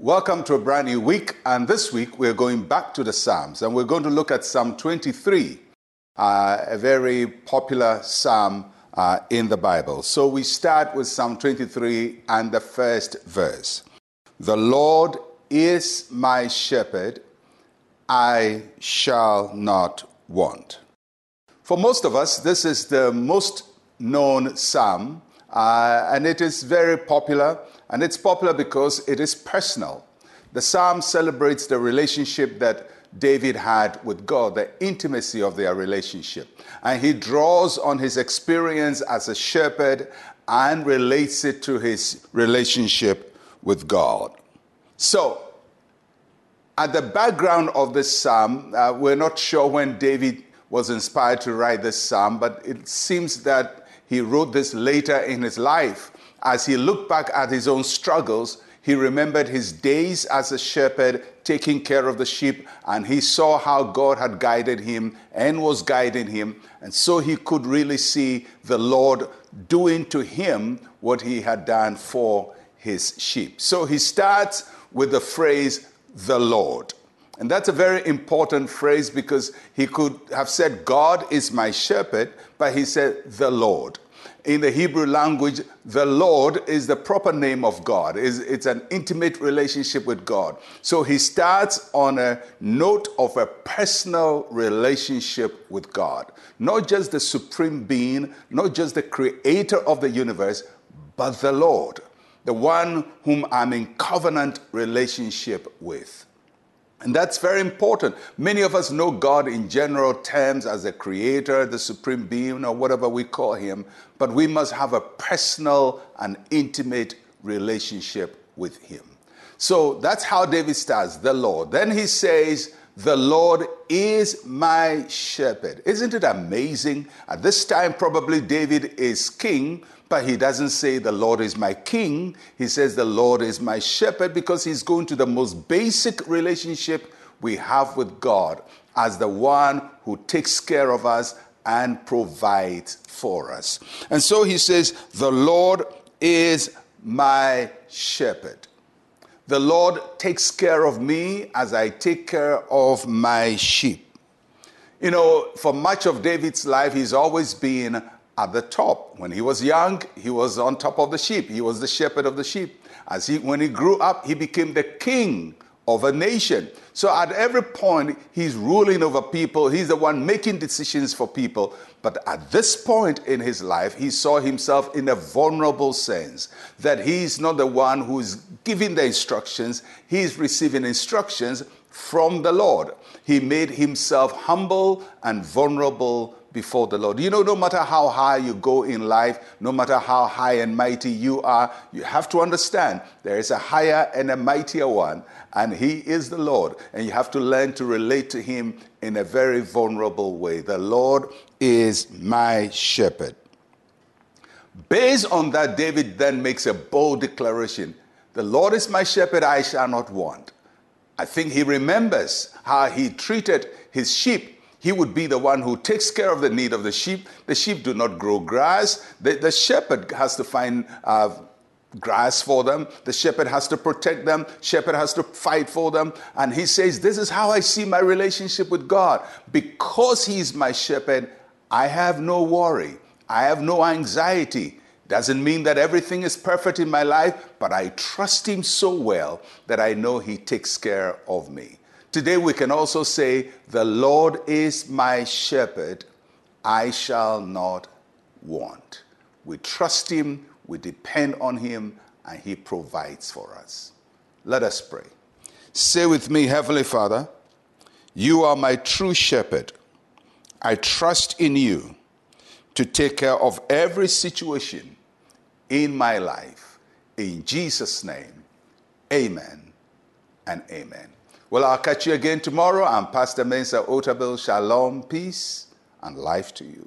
Welcome to a brand new week, and this week we're going back to the Psalms, and we're going to look at Psalm 23, uh, a very popular psalm uh, in the Bible. So we start with Psalm 23 and the first verse The Lord is my shepherd, I shall not want. For most of us, this is the most known psalm, uh, and it is very popular. And it's popular because it is personal. The psalm celebrates the relationship that David had with God, the intimacy of their relationship. And he draws on his experience as a shepherd and relates it to his relationship with God. So, at the background of this psalm, uh, we're not sure when David was inspired to write this psalm, but it seems that he wrote this later in his life as he looked back at his own struggles, he remembered his days as a shepherd taking care of the sheep, and he saw how God had guided him and was guiding him. And so he could really see the Lord doing to him what he had done for his sheep. So he starts with the phrase, the Lord. And that's a very important phrase because he could have said, God is my shepherd, but he said, the Lord in the Hebrew language, the Lord is the proper name of God. It's an intimate relationship with God. So he starts on a note of a personal relationship with God. Not just the supreme being, not just the creator of the universe, but the Lord, the one whom I'm in covenant relationship with. And that's very important. Many of us know God in general terms as a creator, the supreme being, or whatever we call him, but we must have a personal and intimate relationship with him. So that's how David starts, the Lord. Then he says, The Lord is my shepherd. Isn't it amazing? At this time, probably David is king, but he doesn't say, The Lord is my king. He says, The Lord is my shepherd because he's going to the most basic relationship we have with God as the one who takes care of us and provides for us. And so he says, The Lord is my shepherd. The Lord takes care of me as I take care of my sheep. You know, for much of David's life, he's always been at the top. When he was young, he was on top of the sheep. He was the shepherd of the sheep. As he, when he grew up, he became the king of a nation. So at every point, he's ruling over people. He's the one making decisions for people. But at this point in his life, he saw himself in a vulnerable sense that he's not the one who's giving the instructions, he's receiving instructions from the Lord. He made himself humble and vulnerable before the Lord. You know, no matter how high you go in life, no matter how high and mighty you are, you have to understand there is a higher and a mightier one, and He is the Lord. And you have to learn to relate to Him in a very vulnerable way. The Lord is my shepherd. Based on that, David then makes a bold declaration The Lord is my shepherd, I shall not want. I think he remembers how he treated his sheep he would be the one who takes care of the need of the sheep. The sheep do not grow grass. The, the shepherd has to find uh, grass for them. The shepherd has to protect them. Shepherd has to fight for them. And he says, This is how I see my relationship with God. Because he's my shepherd, I have no worry. I have no anxiety. Doesn't mean that everything is perfect in my life, but I trust him so well that I know he takes care of me. Today we can also say, The Lord is my shepherd, I shall not want. We trust Him, we depend on Him, and He provides for us. Let us pray. Say with me, Heavenly Father, you are my true shepherd. I trust in you to take care of every situation in my life. In Jesus' name, amen and amen. Well, I'll catch you again tomorrow. I'm Pastor Mensa Otabil. Shalom, peace, and life to you.